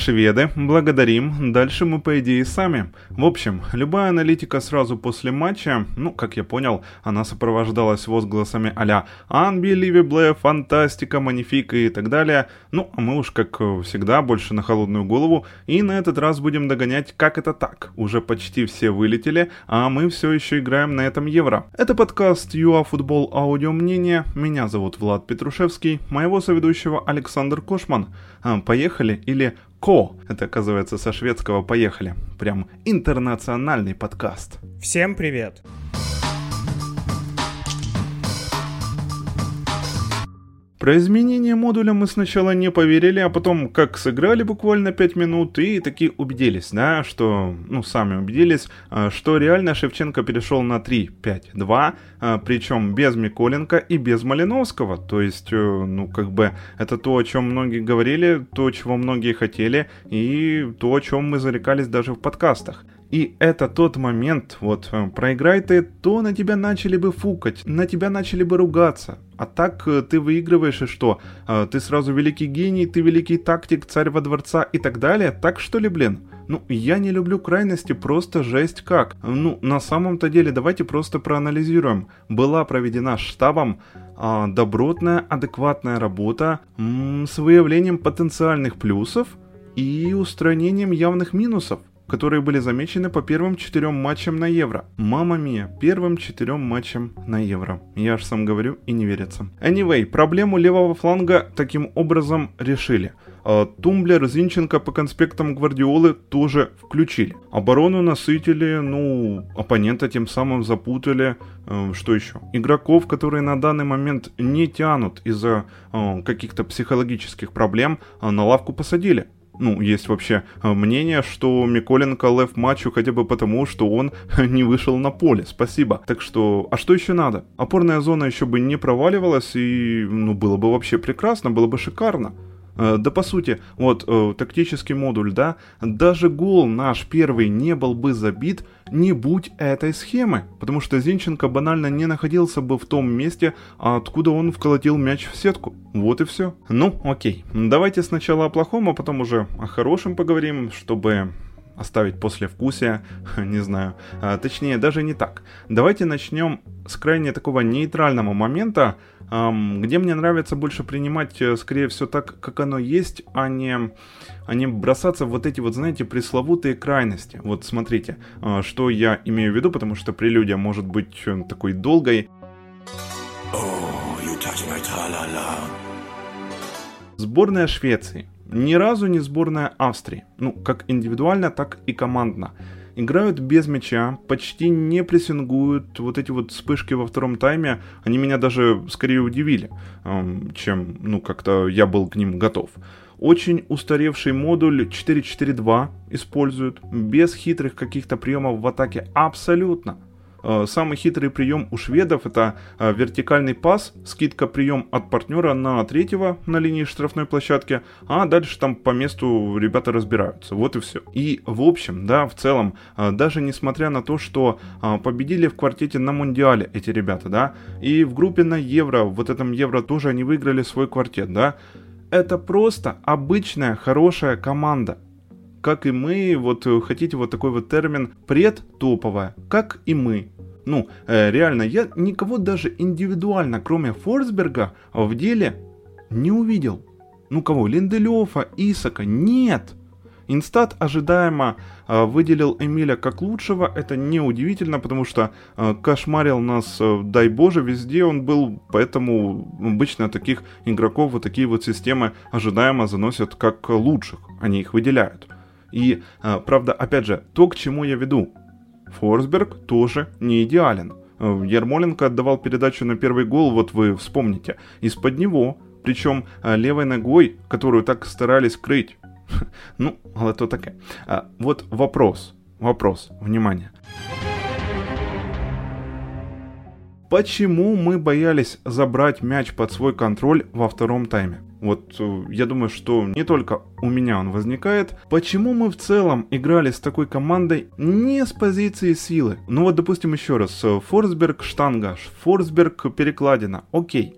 Шведы, благодарим. Дальше мы, по идее, сами. В общем, любая аналитика сразу после матча, ну, как я понял, она сопровождалась возгласами а-ля «Unbelievable», «Фантастика», «Манифика» и так далее. Ну, а мы уж, как всегда, больше на холодную голову. И на этот раз будем догонять, как это так. Уже почти все вылетели, а мы все еще играем на этом евро. Это подкаст ЮАФутбол Аудио Мнение. Меня зовут Влад Петрушевский, моего соведущего Александр Кошман. А, поехали или Ко. Это, оказывается, со шведского «поехали». Прям интернациональный подкаст. Всем привет! Про изменение модуля мы сначала не поверили, а потом как сыграли буквально 5 минут и таки убедились, да, что, ну, сами убедились, а, что реально Шевченко перешел на 3-5-2, а, причем без Миколенко и без Малиновского, то есть, э, ну, как бы, это то, о чем многие говорили, то, чего многие хотели, и то, о чем мы зарекались даже в подкастах. И это тот момент, вот, э, проиграй ты, то на тебя начали бы фукать, на тебя начали бы ругаться. А так э, ты выигрываешь и что? Э, ты сразу великий гений, ты великий тактик, царь во дворца и так далее? Так что ли, блин? Ну, я не люблю крайности, просто жесть как. Ну, на самом-то деле, давайте просто проанализируем. Была проведена штабом а, добротная, адекватная работа м- с выявлением потенциальных плюсов и устранением явных минусов которые были замечены по первым четырем матчам на Евро. Мама мия, первым четырем матчам на Евро. Я ж сам говорю и не верится. Anyway, проблему левого фланга таким образом решили. А, Тумблер, Зинченко по конспектам Гвардиолы тоже включили. Оборону насытили, ну, оппонента тем самым запутали. А, что еще? Игроков, которые на данный момент не тянут из-за а, каких-то психологических проблем, на лавку посадили ну, есть вообще э, мнение, что Миколенко лев матчу хотя бы потому, что он не вышел на поле. Спасибо. Так что, а что еще надо? Опорная зона еще бы не проваливалась, и, ну, было бы вообще прекрасно, было бы шикарно. Э, да по сути, вот э, тактический модуль, да, даже гол наш первый не был бы забит, не будь этой схемы, потому что Зинченко банально не находился бы в том месте, откуда он вколотил мяч в сетку. Вот и все. Ну, окей, давайте сначала о плохом, а потом уже о хорошем поговорим, чтобы оставить послевкусие, не знаю. А, точнее, даже не так. Давайте начнем с крайне такого нейтрального момента, где мне нравится больше принимать, э, скорее всего, так, как оно есть, а не, а не бросаться в вот эти вот, знаете, пресловутые крайности. Вот смотрите, а, что я имею в виду, потому что прелюдия может быть э, такой долгой. Oh, Сборная Швеции. Ни разу не сборная Австрии. Ну, как индивидуально, так и командно играют без мяча, почти не прессингуют. Вот эти вот вспышки во втором тайме, они меня даже скорее удивили, чем, ну, как-то я был к ним готов. Очень устаревший модуль 4.4.2 используют, без хитрых каких-то приемов в атаке абсолютно. Э, самый хитрый прием у шведов это э, вертикальный пас, скидка прием от партнера на третьего на линии штрафной площадки, а дальше там по месту ребята разбираются. Вот и все. И в общем, да, в целом, э, даже несмотря на то, что победили в квартете на Мундиале эти ребята, да, и в группе на Евро, вот этом Евро тоже они выиграли свой квартет, да, это просто обычная хорошая команда как и мы, вот э, хотите вот такой вот термин предтоповая, как и мы. Ну, э, реально, я никого даже индивидуально, кроме Форсберга, в деле не увидел. Ну кого? Линделёфа, Исака? Нет! Инстат ожидаемо э, выделил Эмиля как лучшего. Это неудивительно, потому что э, кошмарил нас, э, дай боже, везде он был. Поэтому обычно таких игроков вот такие вот системы ожидаемо заносят как лучших. Они их выделяют. И, а, правда, опять же, то, к чему я веду. Форсберг тоже не идеален. Э, Ермоленко отдавал передачу на первый гол, вот вы вспомните, из-под него, причем а, левой ногой, которую так старались крыть. Ну, але то таке. А, вот вопрос, вопрос, внимание. Почему мы боялись забрать мяч под свой контроль во втором тайме? Вот э, я думаю, что не только у меня он возникает. Почему мы в целом играли с такой командой не с позиции силы? Ну вот, допустим, еще раз. Форсберг, штанга, Форсберг, перекладина. Окей.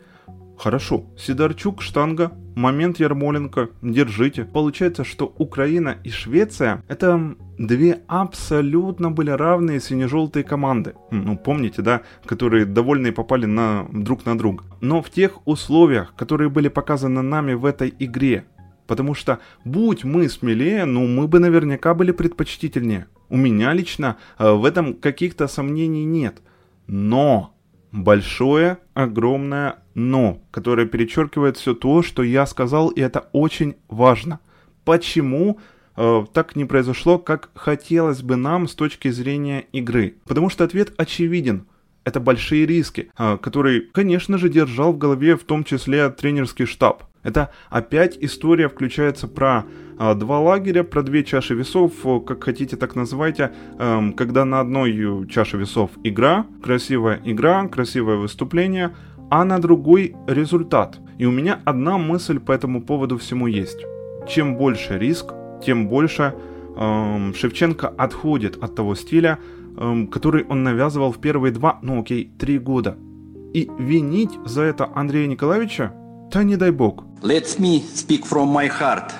Хорошо. Сидорчук, штанга, момент Ярмоленко, держите. Получается, что Украина и Швеция это две абсолютно были равные сине-желтые команды. Ну, помните, да, которые довольно попали на, друг на друга. Но в тех условиях, которые были показаны нами в этой игре, Потому что, будь мы смелее, ну, мы бы наверняка были предпочтительнее. У меня лично э, в этом каких-то сомнений нет. Но, большое, огромное но, которое перечеркивает все то, что я сказал, и это очень важно. Почему э, так не произошло, как хотелось бы нам с точки зрения игры? Потому что ответ очевиден. Это большие риски, э, которые, конечно же, держал в голове в том числе тренерский штаб. Это опять история включается про два лагеря, про две чаши весов, как хотите так называйте, э, когда на одной чаше весов игра, красивая игра, красивое выступление, а на другой результат. И у меня одна мысль по этому поводу всему есть. Чем больше риск, тем больше э, Шевченко отходит от того стиля, э, который он навязывал в первые два, ну окей, три года. И винить за это Андрея Николаевича, да не дай бог. Let me speak from my heart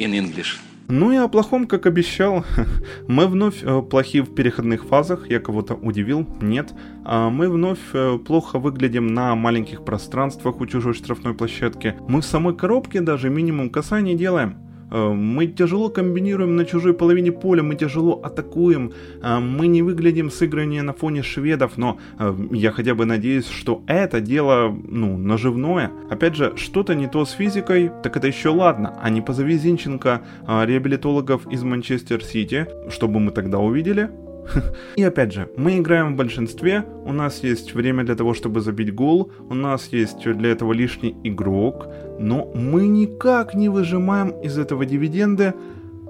in English. Ну и о плохом, как обещал. Мы вновь э, плохи в переходных фазах, я кого-то удивил, нет. А мы вновь э, плохо выглядим на маленьких пространствах у чужой штрафной площадки. Мы в самой коробке даже минимум касаний делаем. Э, мы тяжело комбинируем на чужой половине поля, мы тяжело атакуем, э, мы не выглядим сыграннее на фоне шведов, но э, я хотя бы надеюсь, что это дело, ну, наживное. Опять же, что-то не то с физикой, так это еще ладно, а не позови Зинченко реабилитологов из Манчестер Сити, чтобы мы тогда увидели, и опять же, мы играем в большинстве, у нас есть время для того, чтобы забить гол, у нас есть для этого лишний игрок, но мы никак не выжимаем из этого дивиденды.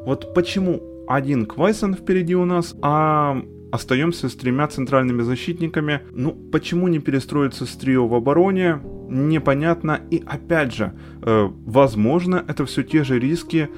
Вот почему один Квайсон впереди у нас, а остаемся с тремя центральными защитниками. Ну, почему не перестроиться с трио в обороне? Непонятно. И опять же, э, возможно, это все те же риски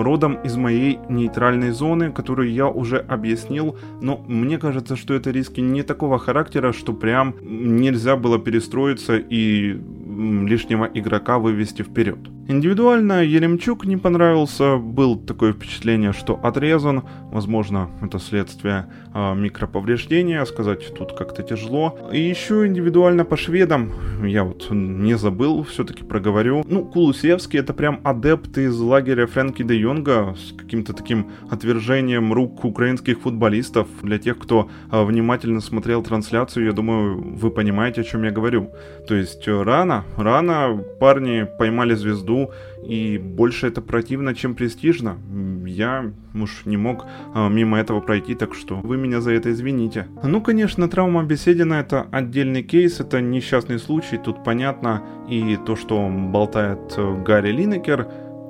родом из моей нейтральной зоны, которую я уже объяснил. Но мне кажется, что это риски не такого характера, что прям нельзя было перестроиться и лишнего игрока вывести вперед. Индивидуально Еремчук не понравился, было такое впечатление, что отрезан, возможно, это следствие э, микроповреждения, сказать тут как-то тяжело. И еще индивидуально по шведам, я вот не забыл, все-таки проговорю. Ну, Кулусевский это прям адепт из лагеря Фрэнки де Йонга с каким-то таким отвержением рук украинских футболистов. Для тех, кто э, внимательно смотрел трансляцию, я думаю, вы понимаете, о чем я говорю. То есть э, рано, рано парни поймали звезду, и больше это противно, чем престижно. Я уж не мог а, мимо этого пройти, так что вы меня за это извините. Ну, конечно, травма Беседина это отдельный кейс, это несчастный случай, тут понятно. И то, что болтает э, Гарри Линекер,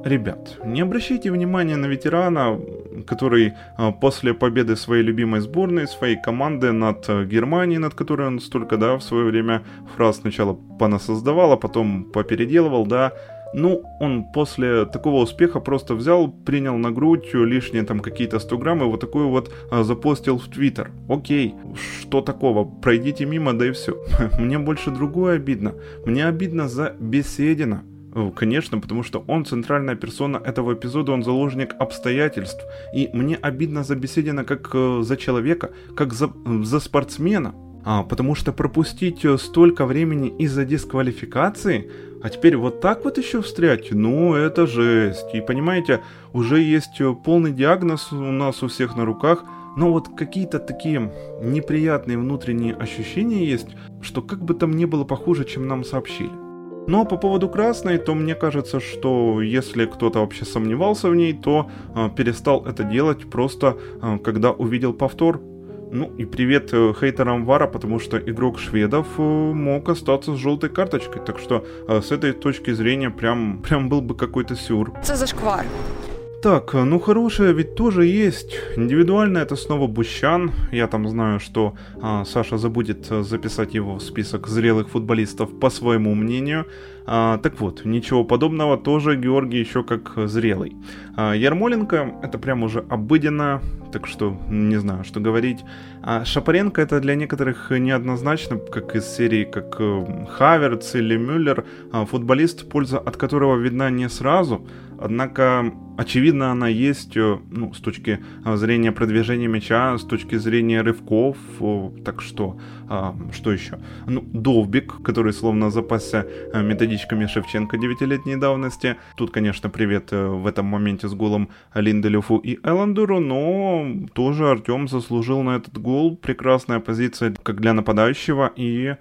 Ребят, не обращайте внимания на ветерана, который а, после победы своей любимой сборной, своей команды над э, Германией, над которой он столько, да, в свое время фраз сначала понасоздавал, а потом попеределывал, да, ну, он после такого успеха просто взял, принял на грудь лишние там какие-то 100 грамм и вот такую вот а, запостил в Твиттер. Окей, что такого? Пройдите мимо, да и все. Мне больше другое обидно. Мне обидно за Беседина. Э, конечно, потому что он центральная персона этого эпизода, он заложник обстоятельств. И мне обидно за Беседина как э, за человека, как за, э, за спортсмена. А, потому что пропустить столько времени из-за дисквалификации, а теперь вот так вот еще встрять, ну это жесть. И понимаете, уже есть полный диагноз у нас у всех на руках, но вот какие-то такие неприятные внутренние ощущения есть, что как бы там ни было похуже, чем нам сообщили. Но по поводу красной, то мне кажется, что если кто-то вообще сомневался в ней, то э, перестал это делать просто э, когда увидел повтор. Ну и привет э, хейтерам Вара, потому что игрок шведов э, мог остаться с желтой карточкой. Так что э, с этой точки зрения прям, прям был бы какой-то сюр. Это зашквар. Так, ну хорошее ведь тоже есть. Индивидуально это снова Бущан. Я там знаю, что а, Саша забудет записать его в список зрелых футболистов по своему мнению. А, так вот, ничего подобного, тоже Георгий еще как зрелый. А, Ярмоленко это прям уже обыденно, так что не знаю, что говорить. А Шапаренко это для некоторых неоднозначно, как из серии, как э, Хаверц или Мюллер, а, футболист, польза от которого видна не сразу, Однако, очевидно, она есть э, ну, с точки э, зрения продвижения мяча, с точки зрения рывков. Так что, а, что еще? Ну, Довбик, который словно запасся методичками Шевченко 9-летней давности. Тут, конечно, привет в этом моменте с голом Линделеву и Эллендеру, но тоже Артем заслужил на этот гол. Прекрасная позиция как для нападающего и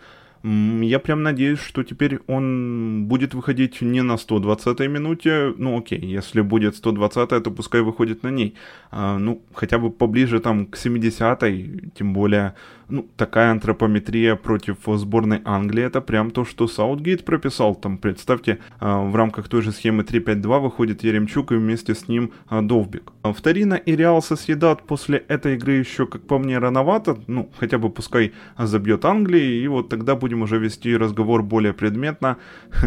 я прям надеюсь, что теперь он будет выходить не на 120-й минуте. Ну, окей, если будет 120-я, то пускай выходит на ней. А, ну, хотя бы поближе там к 70-й, тем более ну, такая антропометрия против сборной Англии, это прям то, что Саутгейт прописал. Там, представьте, а, в рамках той же схемы 3-5-2 выходит Еремчук и вместе с ним а, Довбик. Вторина и Реал Соседат после этой игры еще, как по мне, рановато. Ну, хотя бы пускай забьет Англии, и вот тогда будем уже вести разговор более предметно.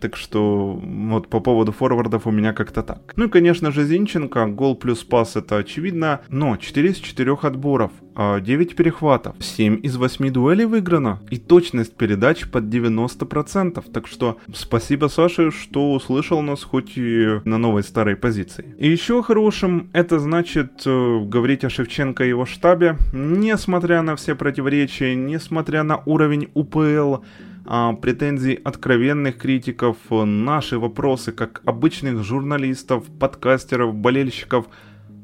Так что вот по поводу форвардов у меня как-то так. Ну и, конечно же, Зинченко, гол плюс пас это очевидно, но 4 из 4 отборов, 9 а перехватов, 7 из 8 дуэлей выиграно и точность передач под 90%. Так что спасибо Саше, что услышал нас хоть и на новой старой позиции. И еще хорошим это значит э, говорить о Шевченко и его штабе, несмотря на все противоречия, несмотря на уровень УПЛ, а, претензий откровенных критиков, наши вопросы как обычных журналистов, подкастеров, болельщиков.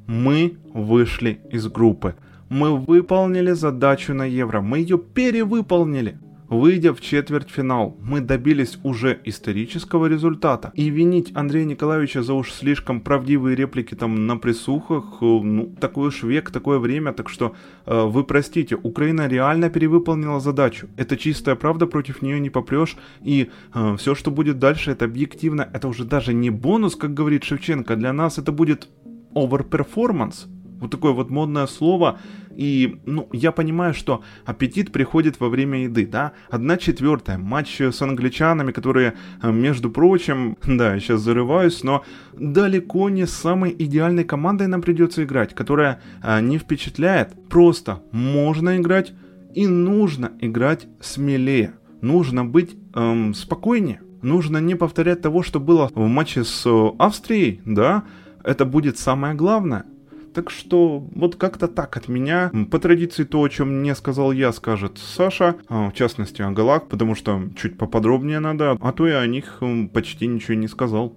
Мы вышли из группы. Мы выполнили задачу на Евро. Мы ее перевыполнили. Выйдя в четвертьфинал, мы добились уже исторического результата. И винить Андрея Николаевича за уж слишком правдивые реплики там на присухах, э, ну, такой уж век, такое время, так что э, вы простите, Украина реально перевыполнила задачу. Это чистая правда, против нее не попрешь. И э, все, что будет дальше, это объективно, это уже даже не бонус, как говорит Шевченко, для нас это будет overperformance. Вот такое вот модное слово. И, ну, я понимаю, что аппетит приходит во время еды, да. Одна четвертая. Матч с англичанами, которые, э, между прочим, да, сейчас зарываюсь, но далеко не самой идеальной командой нам придется играть, которая а, не впечатляет. Просто можно играть и нужно играть смелее. Нужно быть эм, спокойнее. Нужно не повторять того, что было в матче с э, Австрией, да. Это будет самое главное. Так что вот как-то так от меня. По традиции то, о чем не сказал я, скажет Саша, а, в частности о Галак, потому что чуть поподробнее надо, а то я о них почти ничего не сказал.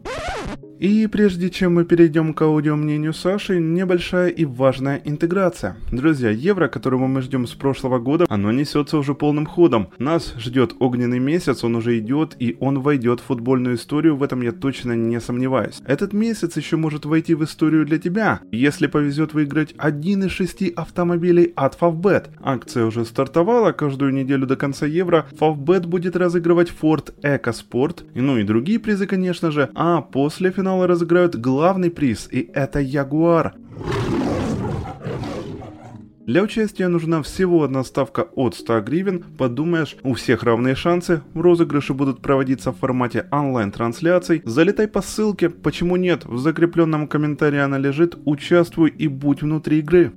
И прежде чем мы перейдем к аудиомнению Саши, небольшая и важная интеграция. Друзья, евро, которого мы ждем с прошлого года, оно несется уже полным ходом. Нас ждет огненный месяц, он уже идет, и он войдет в футбольную историю, в этом я точно не сомневаюсь. Этот месяц еще может войти в историю для тебя, если повезет выиграть один из шести автомобилей от Favbet. Акция уже стартовала, каждую неделю до конца евро Favbet будет разыгрывать Ford EcoSport, ну и другие призы, конечно же, а после финала финала разыграют главный приз, и это Ягуар. Для участия нужна всего одна ставка от 100 гривен. Подумаешь, у всех равные шансы. Розыгрыши будут проводиться в формате онлайн-трансляций. Залетай по ссылке, почему нет, в закрепленном комментарии она лежит. Участвуй и будь внутри игры.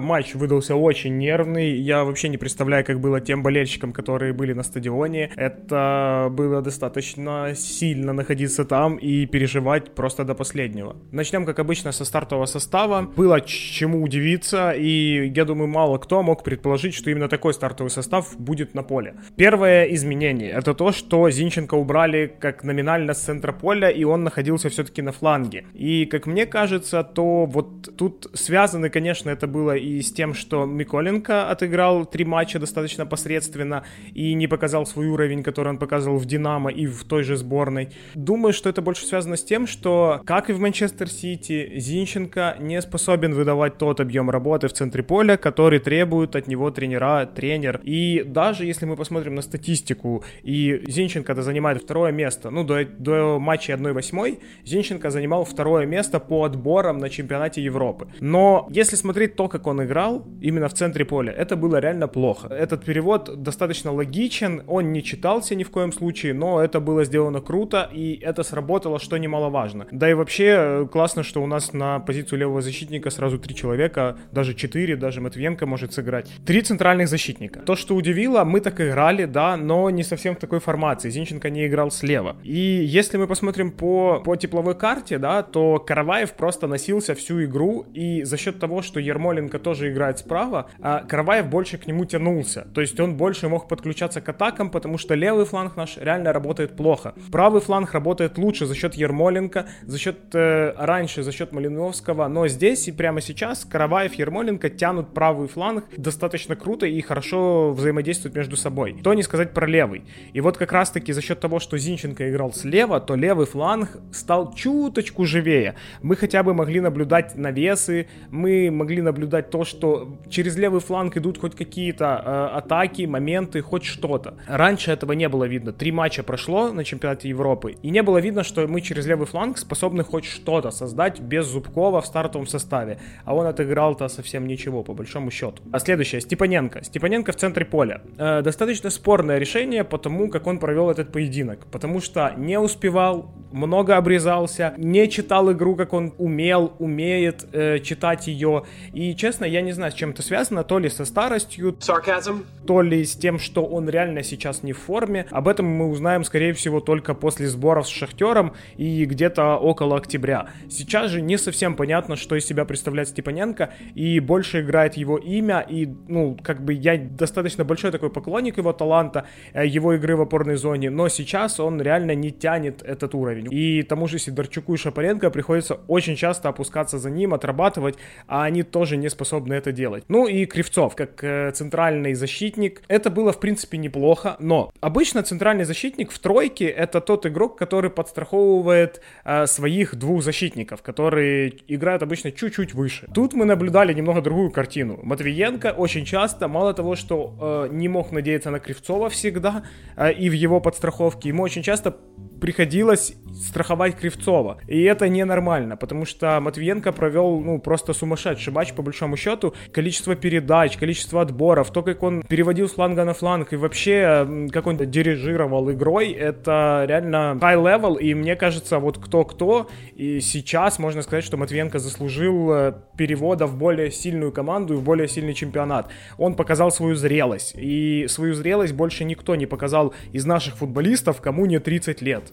Матч выдался очень нервный. Я вообще не представляю, как было тем болельщикам, которые были на стадионе. Это было достаточно сильно находиться там и переживать просто до последнего. Начнем, как обычно, со стартового состава. Было чему удивиться, и я думаю, мало кто мог предположить, что именно такой стартовый состав будет на поле. Первое изменение — это то, что Зинченко убрали как номинально с центра поля, и он находился все-таки на фланге. И, как мне кажется, то вот тут связаны, конечно, это было и с тем, что Миколенко отыграл три матча достаточно посредственно и не показал свой уровень, который он показывал в Динамо и в той же сборной. Думаю, что это больше связано с тем, что, как и в Манчестер Сити, Зинченко не способен выдавать тот объем работы в центре поля, который требует от него тренера, тренер. И даже если мы посмотрим на статистику, и Зинченко-то занимает второе место, ну, до, до матча 1-8, Зинченко занимал второе место по отборам на чемпионате Европы. Но если смотреть то, как он он играл, именно в центре поля, это было реально плохо. Этот перевод достаточно логичен, он не читался ни в коем случае, но это было сделано круто, и это сработало, что немаловажно. Да и вообще э, классно, что у нас на позицию левого защитника сразу три человека, даже четыре, даже Матвиенко может сыграть. Три центральных защитника. То, что удивило, мы так играли, да, но не совсем в такой формации. Зинченко не играл слева. И если мы посмотрим по, по тепловой карте, да, то Караваев просто носился всю игру, и за счет того, что Ермоленко тоже играет справа, а Караваев больше к нему тянулся. То есть он больше мог подключаться к атакам, потому что левый фланг наш реально работает плохо. Правый фланг работает лучше за счет Ермоленко, за счет э, раньше, за счет Малиновского, но здесь и прямо сейчас Караваев и Ермоленко тянут правый фланг достаточно круто и хорошо взаимодействуют между собой. То не сказать про левый. И вот как раз таки за счет того, что Зинченко играл слева, то левый фланг стал чуточку живее. Мы хотя бы могли наблюдать навесы, мы могли наблюдать то, что через левый фланг идут хоть какие-то э, атаки, моменты, хоть что-то. Раньше этого не было видно. Три матча прошло на чемпионате Европы, и не было видно, что мы через левый фланг способны хоть что-то создать без Зубкова в стартовом составе. А он отыграл-то совсем ничего, по большому счету. А следующее, Степаненко. Степаненко в центре поля. Э, достаточно спорное решение по тому, как он провел этот поединок. Потому что не успевал, много обрезался, не читал игру, как он умел, умеет э, читать ее. И, честно, я не знаю, с чем это связано. То ли со старостью, Sarcasm. то ли с тем, что он реально сейчас не в форме. Об этом мы узнаем, скорее всего, только после сборов с Шахтером и где-то около октября. Сейчас же не совсем понятно, что из себя представляет Степаненко, и больше играет его имя, и, ну, как бы я достаточно большой такой поклонник его таланта, э, его игры в опорной зоне, но сейчас он реально не тянет этот уровень. И тому же Сидорчуку и Шапаренко приходится очень часто опускаться за ним, отрабатывать, а они тоже не способны это делать. Ну и Кривцов, как э, центральный защитник, это было в принципе неплохо, но обычно центральный защитник в тройке это тот игрок, который подстраховывает э, своих двух защитников, которые играют обычно чуть-чуть выше. Тут мы наблюдали немного другую картину. Матвиенко очень часто, мало того, что э, не мог надеяться на Кривцова всегда э, и в его подстраховке, ему очень часто приходилось страховать Кривцова. И это ненормально, потому что Матвиенко провел, ну, просто сумасшедший матч, по большому счету. Количество передач, количество отборов, то, как он переводил с фланга на фланг, и вообще, как он дирижировал игрой, это реально high level, и мне кажется, вот кто-кто, и сейчас можно сказать, что Матвиенко заслужил э, перевода в более сильную команду и в более сильный чемпионат. Он показал свою зрелость, и свою зрелость больше никто не показал из наших футболистов, кому не 30 лет.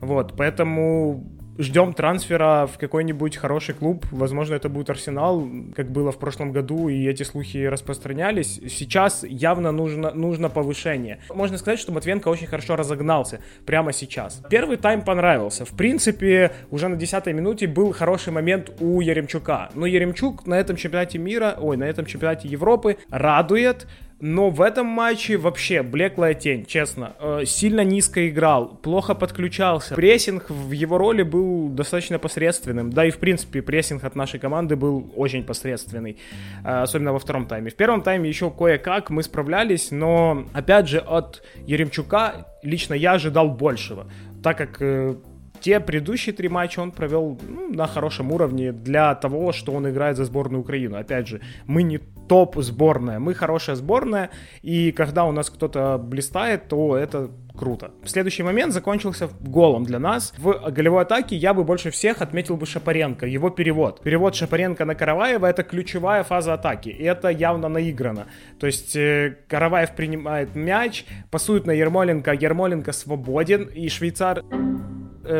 Вот, поэтому ждем трансфера в какой-нибудь хороший клуб. Возможно, это будет Арсенал, как было в прошлом году, и эти слухи распространялись. Сейчас явно нужно, нужно повышение. Можно сказать, что Матвенко очень хорошо разогнался прямо сейчас. Первый тайм понравился. В принципе, уже на 10 минуте был хороший момент у Яремчука. Но Яремчук на этом чемпионате мира, ой, на этом чемпионате Европы радует. Но в этом матче вообще блеклая тень, честно. Э, сильно низко играл, плохо подключался. Прессинг в его роли был достаточно посредственным. Да и в принципе прессинг от нашей команды был очень посредственный. Э, особенно во втором тайме. В первом тайме еще кое-как мы справлялись, но опять же от Яремчука лично я ожидал большего. Так как э, те предыдущие три матча он провел ну, на хорошем уровне для того, что он играет за сборную Украины. Опять же, мы не топ сборная, мы хорошая сборная, и когда у нас кто-то блистает, то это круто. Следующий момент закончился голом для нас. В голевой атаке я бы больше всех отметил бы Шапаренко, его перевод. Перевод Шапаренко на Караваева это ключевая фаза атаки, и это явно наиграно. То есть э, Караваев принимает мяч, пасует на Ермоленко, Ермоленко свободен, и швейцар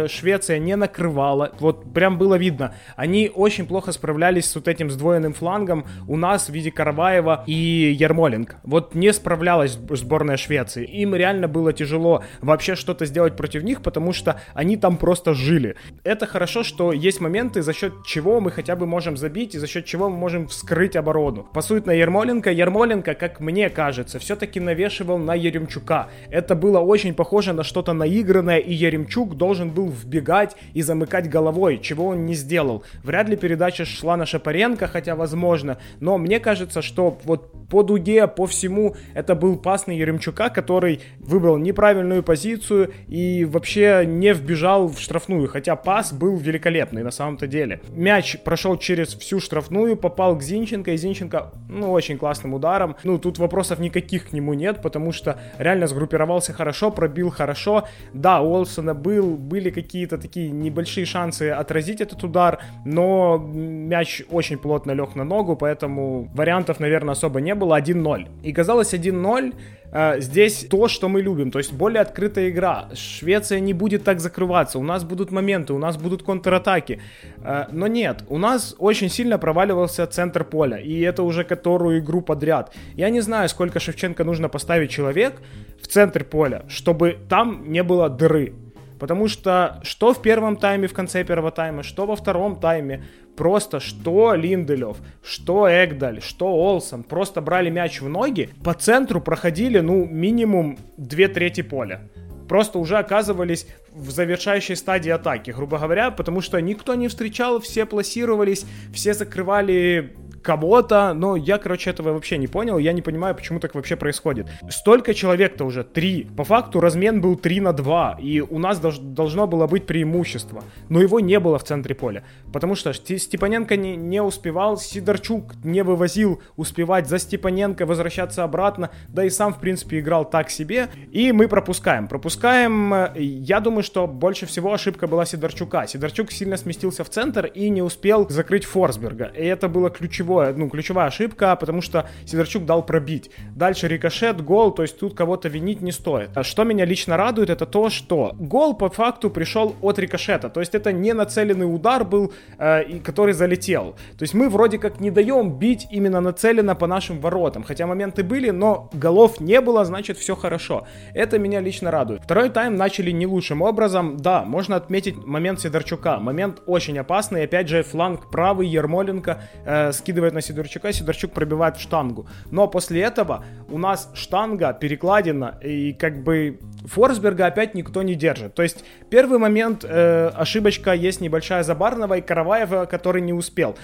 Швеция не накрывала. Вот прям было видно. Они очень плохо справлялись с вот этим сдвоенным флангом у нас в виде Караваева и Ермоленко. Вот не справлялась сборная Швеции. Им реально было тяжело вообще что-то сделать против них, потому что они там просто жили. Это хорошо, что есть моменты, за счет чего мы хотя бы можем забить и за счет чего мы можем вскрыть оборону. Пасует на Ермоленко. Ермоленко, как мне кажется, все-таки навешивал на Еремчука. Это было очень похоже на что-то наигранное, и Еремчук должен был вбегать и замыкать головой, чего он не сделал. Вряд ли передача шла на Шапаренко, хотя возможно, но мне кажется, что вот по дуге, по всему, это был пас на Еремчука, который выбрал неправильную позицию и вообще не вбежал в штрафную, хотя пас был великолепный на самом-то деле. Мяч прошел через всю штрафную, попал к Зинченко, и Зинченко, ну, очень классным ударом. Ну, тут вопросов никаких к нему нет, потому что реально сгруппировался хорошо, пробил хорошо. Да, у Олсона был, были какие-то такие небольшие шансы отразить этот удар, но мяч очень плотно лег на ногу, поэтому вариантов, наверное, особо не было. 1-0. И казалось 1-0 э, здесь то, что мы любим, то есть более открытая игра. Швеция не будет так закрываться, у нас будут моменты, у нас будут контратаки. Э, но нет, у нас очень сильно проваливался центр поля, и это уже которую игру подряд. Я не знаю, сколько Шевченко нужно поставить человек в центр поля, чтобы там не было дыры. Потому что что в первом тайме, в конце первого тайма, что во втором тайме, просто что Линделев, что Эгдаль, что Олсон, просто брали мяч в ноги, по центру проходили, ну, минимум две трети поля. Просто уже оказывались в завершающей стадии атаки, грубо говоря, потому что никто не встречал, все пласировались, все закрывали кого-то, но я, короче, этого вообще не понял, я не понимаю, почему так вообще происходит. Столько человек-то уже, три. По факту размен был 3 на 2, и у нас долж, должно было быть преимущество, но его не было в центре поля, потому что Степаненко не, не успевал, Сидорчук не вывозил успевать за Степаненко, возвращаться обратно, да и сам, в принципе, играл так себе, и мы пропускаем. Пропускаем, я думаю, что больше всего ошибка была Сидорчука. Сидорчук сильно сместился в центр и не успел закрыть Форсберга, и это было ключевое ключевое, ну, ключевая ошибка, потому что Сидорчук дал пробить. Дальше рикошет, гол, то есть тут кого-то винить не стоит. А что меня лично радует, это то, что гол по факту пришел от рикошета, то есть это не нацеленный удар был, э, который залетел. То есть мы вроде как не даем бить именно нацеленно по нашим воротам, хотя моменты были, но голов не было, значит все хорошо. Это меня лично радует. Второй тайм начали не лучшим образом, да, можно отметить момент Сидорчука, момент очень опасный, опять же фланг правый Ермоленко э, скидывает закидывает на Сидорчука, Сидорчук пробивает в штангу. Но после этого у нас штанга перекладина, и как бы Форсберга опять никто не держит. То есть первый момент, э, ошибочка есть небольшая Забарного и Караваева, который не успел.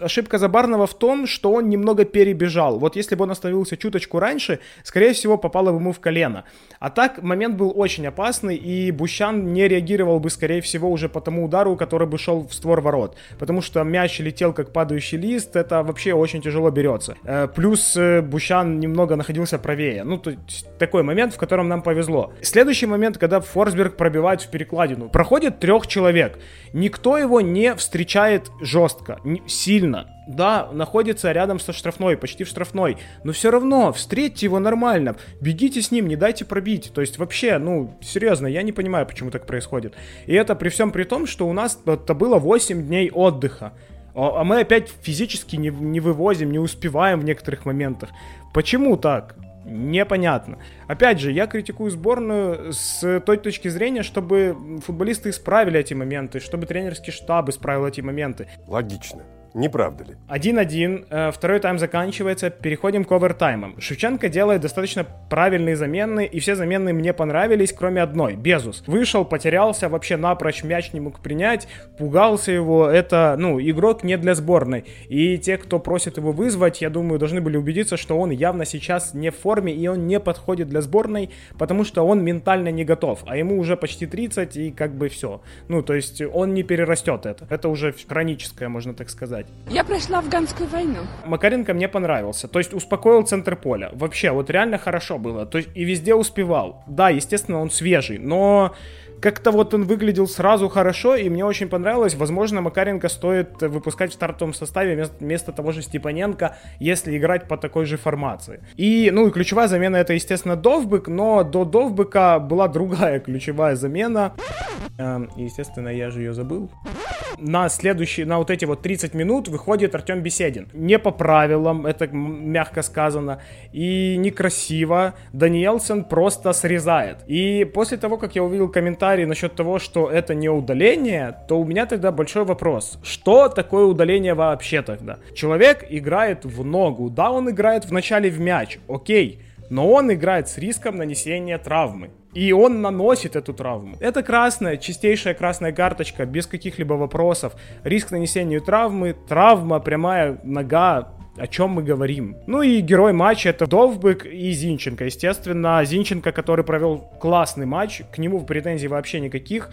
Ошибка Забарного в том, что он немного перебежал. Вот если бы он остановился чуточку раньше, скорее всего попало бы ему в колено. А так момент был очень опасный, и Бущан не реагировал бы, скорее всего, уже по тому удару, который бы шел в створ ворот. Потому что мяч летел как падающий лист, это вообще очень тяжело берется. Э, плюс э, Бущан немного находился правее. Ну, то есть такой момент, в котором нам повезло. Следующий момент, когда Форсберг пробивает в перекладину. Проходит трех человек. Никто его не встречает жестко, сильно. Да, находится рядом со штрафной, почти в штрафной. Но все равно, встретьте его нормально. Бегите с ним, не дайте пробить. То есть вообще, ну, серьезно, я не понимаю, почему так происходит. И это при всем при том, что у нас это было 8 дней отдыха. А, а мы опять физически не, не вывозим, не успеваем в некоторых моментах. Почему так? Непонятно. Опять же, я критикую сборную с той точки зрения, чтобы футболисты исправили эти моменты, чтобы тренерский штаб исправил эти моменты. Логично. Не правда ли? 1-1, э, второй тайм заканчивается, переходим к овертаймам. Шевченко делает достаточно правильные замены, и все замены мне понравились, кроме одной. Безус. Вышел, потерялся, вообще напрочь мяч не мог принять, пугался его. Это, ну, игрок не для сборной. И те, кто просит его вызвать, я думаю, должны были убедиться, что он явно сейчас не в форме, и он не подходит для сборной, потому что он ментально не готов. А ему уже почти 30, и как бы все. Ну, то есть он не перерастет это. Это уже хроническое, можно так сказать сказать. Я прошла афганскую войну. Макаренко мне понравился. То есть успокоил центр поля. Вообще, вот реально хорошо было. То есть и везде успевал. Да, естественно, он свежий, но как-то вот он выглядел сразу хорошо, и мне очень понравилось. Возможно, Макаренко стоит выпускать в стартовом составе вместо, вместо того же Степаненко, если играть по такой же формации. И, ну, и ключевая замена это, естественно, Довбык, но до Довбыка была другая ключевая замена. Эм, естественно, я же ее забыл на следующие, на вот эти вот 30 минут выходит Артем Беседин. Не по правилам, это мягко сказано, и некрасиво. Даниэлсон просто срезает. И после того, как я увидел комментарий насчет того, что это не удаление, то у меня тогда большой вопрос. Что такое удаление вообще тогда? Человек играет в ногу, да, он играет вначале в мяч, окей, но он играет с риском нанесения травмы. И он наносит эту травму. Это красная, чистейшая красная карточка, без каких-либо вопросов. Риск нанесения травмы, травма, прямая нога, о чем мы говорим. Ну и герой матча это Довбык и Зинченко. Естественно, Зинченко, который провел классный матч, к нему претензий вообще никаких.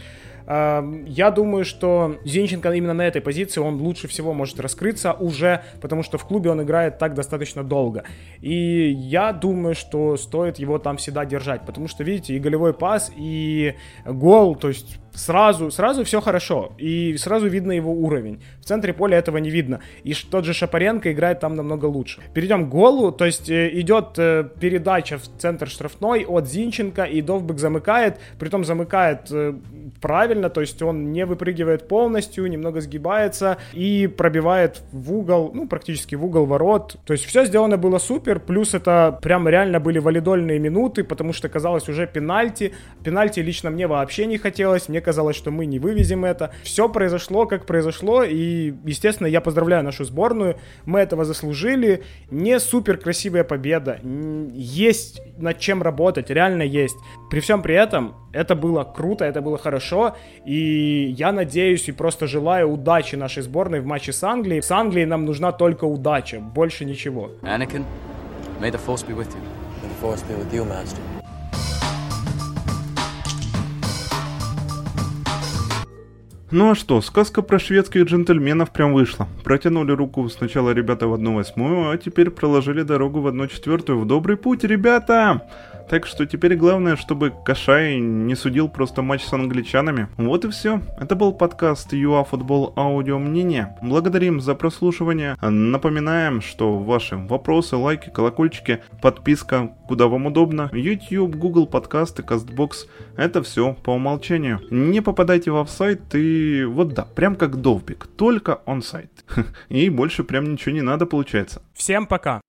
Я думаю, что Зинченко именно на этой позиции он лучше всего может раскрыться уже, потому что в клубе он играет так достаточно долго. И я думаю, что стоит его там всегда держать, потому что, видите, и голевой пас, и гол, то есть сразу, сразу все хорошо, и сразу видно его уровень. В центре поля этого не видно. И тот же Шапаренко играет там намного лучше. Перейдем к голу, то есть э, идет э, передача в центр штрафной от Зинченко, и Довбек замыкает, притом замыкает э, правильно, то есть он не выпрыгивает полностью, немного сгибается и пробивает в угол, ну, практически в угол ворот. То есть все сделано было супер, плюс это прям реально были валидольные минуты, потому что казалось уже пенальти. Пенальти лично мне вообще не хотелось, мне казалось, что мы не вывезем это. Все произошло, как произошло, и, естественно, я поздравляю нашу сборную, мы этого заслужили. Не супер красивая победа, есть над чем работать, реально есть. При всем при этом, это было круто, это было хорошо, и я надеюсь и просто желаю удачи нашей сборной в матче с Англией. С Англией нам нужна только удача, больше ничего. Anakin, may the force be with you. May the force be with you, master. Ну а что, сказка про шведских джентльменов прям вышла. Протянули руку сначала ребята в одну восьмую, а теперь проложили дорогу в одну четвертую. В добрый путь, ребята! Так что теперь главное, чтобы Кашай не судил просто матч с англичанами. Вот и все. Это был подкаст ЮА Футбол Аудио Мнение. Благодарим за прослушивание. Напоминаем, что ваши вопросы, лайки, колокольчики, подписка, куда вам удобно, YouTube, Google подкасты, CastBox. Это все по умолчанию. Не попадайте в офсайт и вот да, прям как Довбик, только он сайт. И больше прям ничего не надо получается. Всем пока!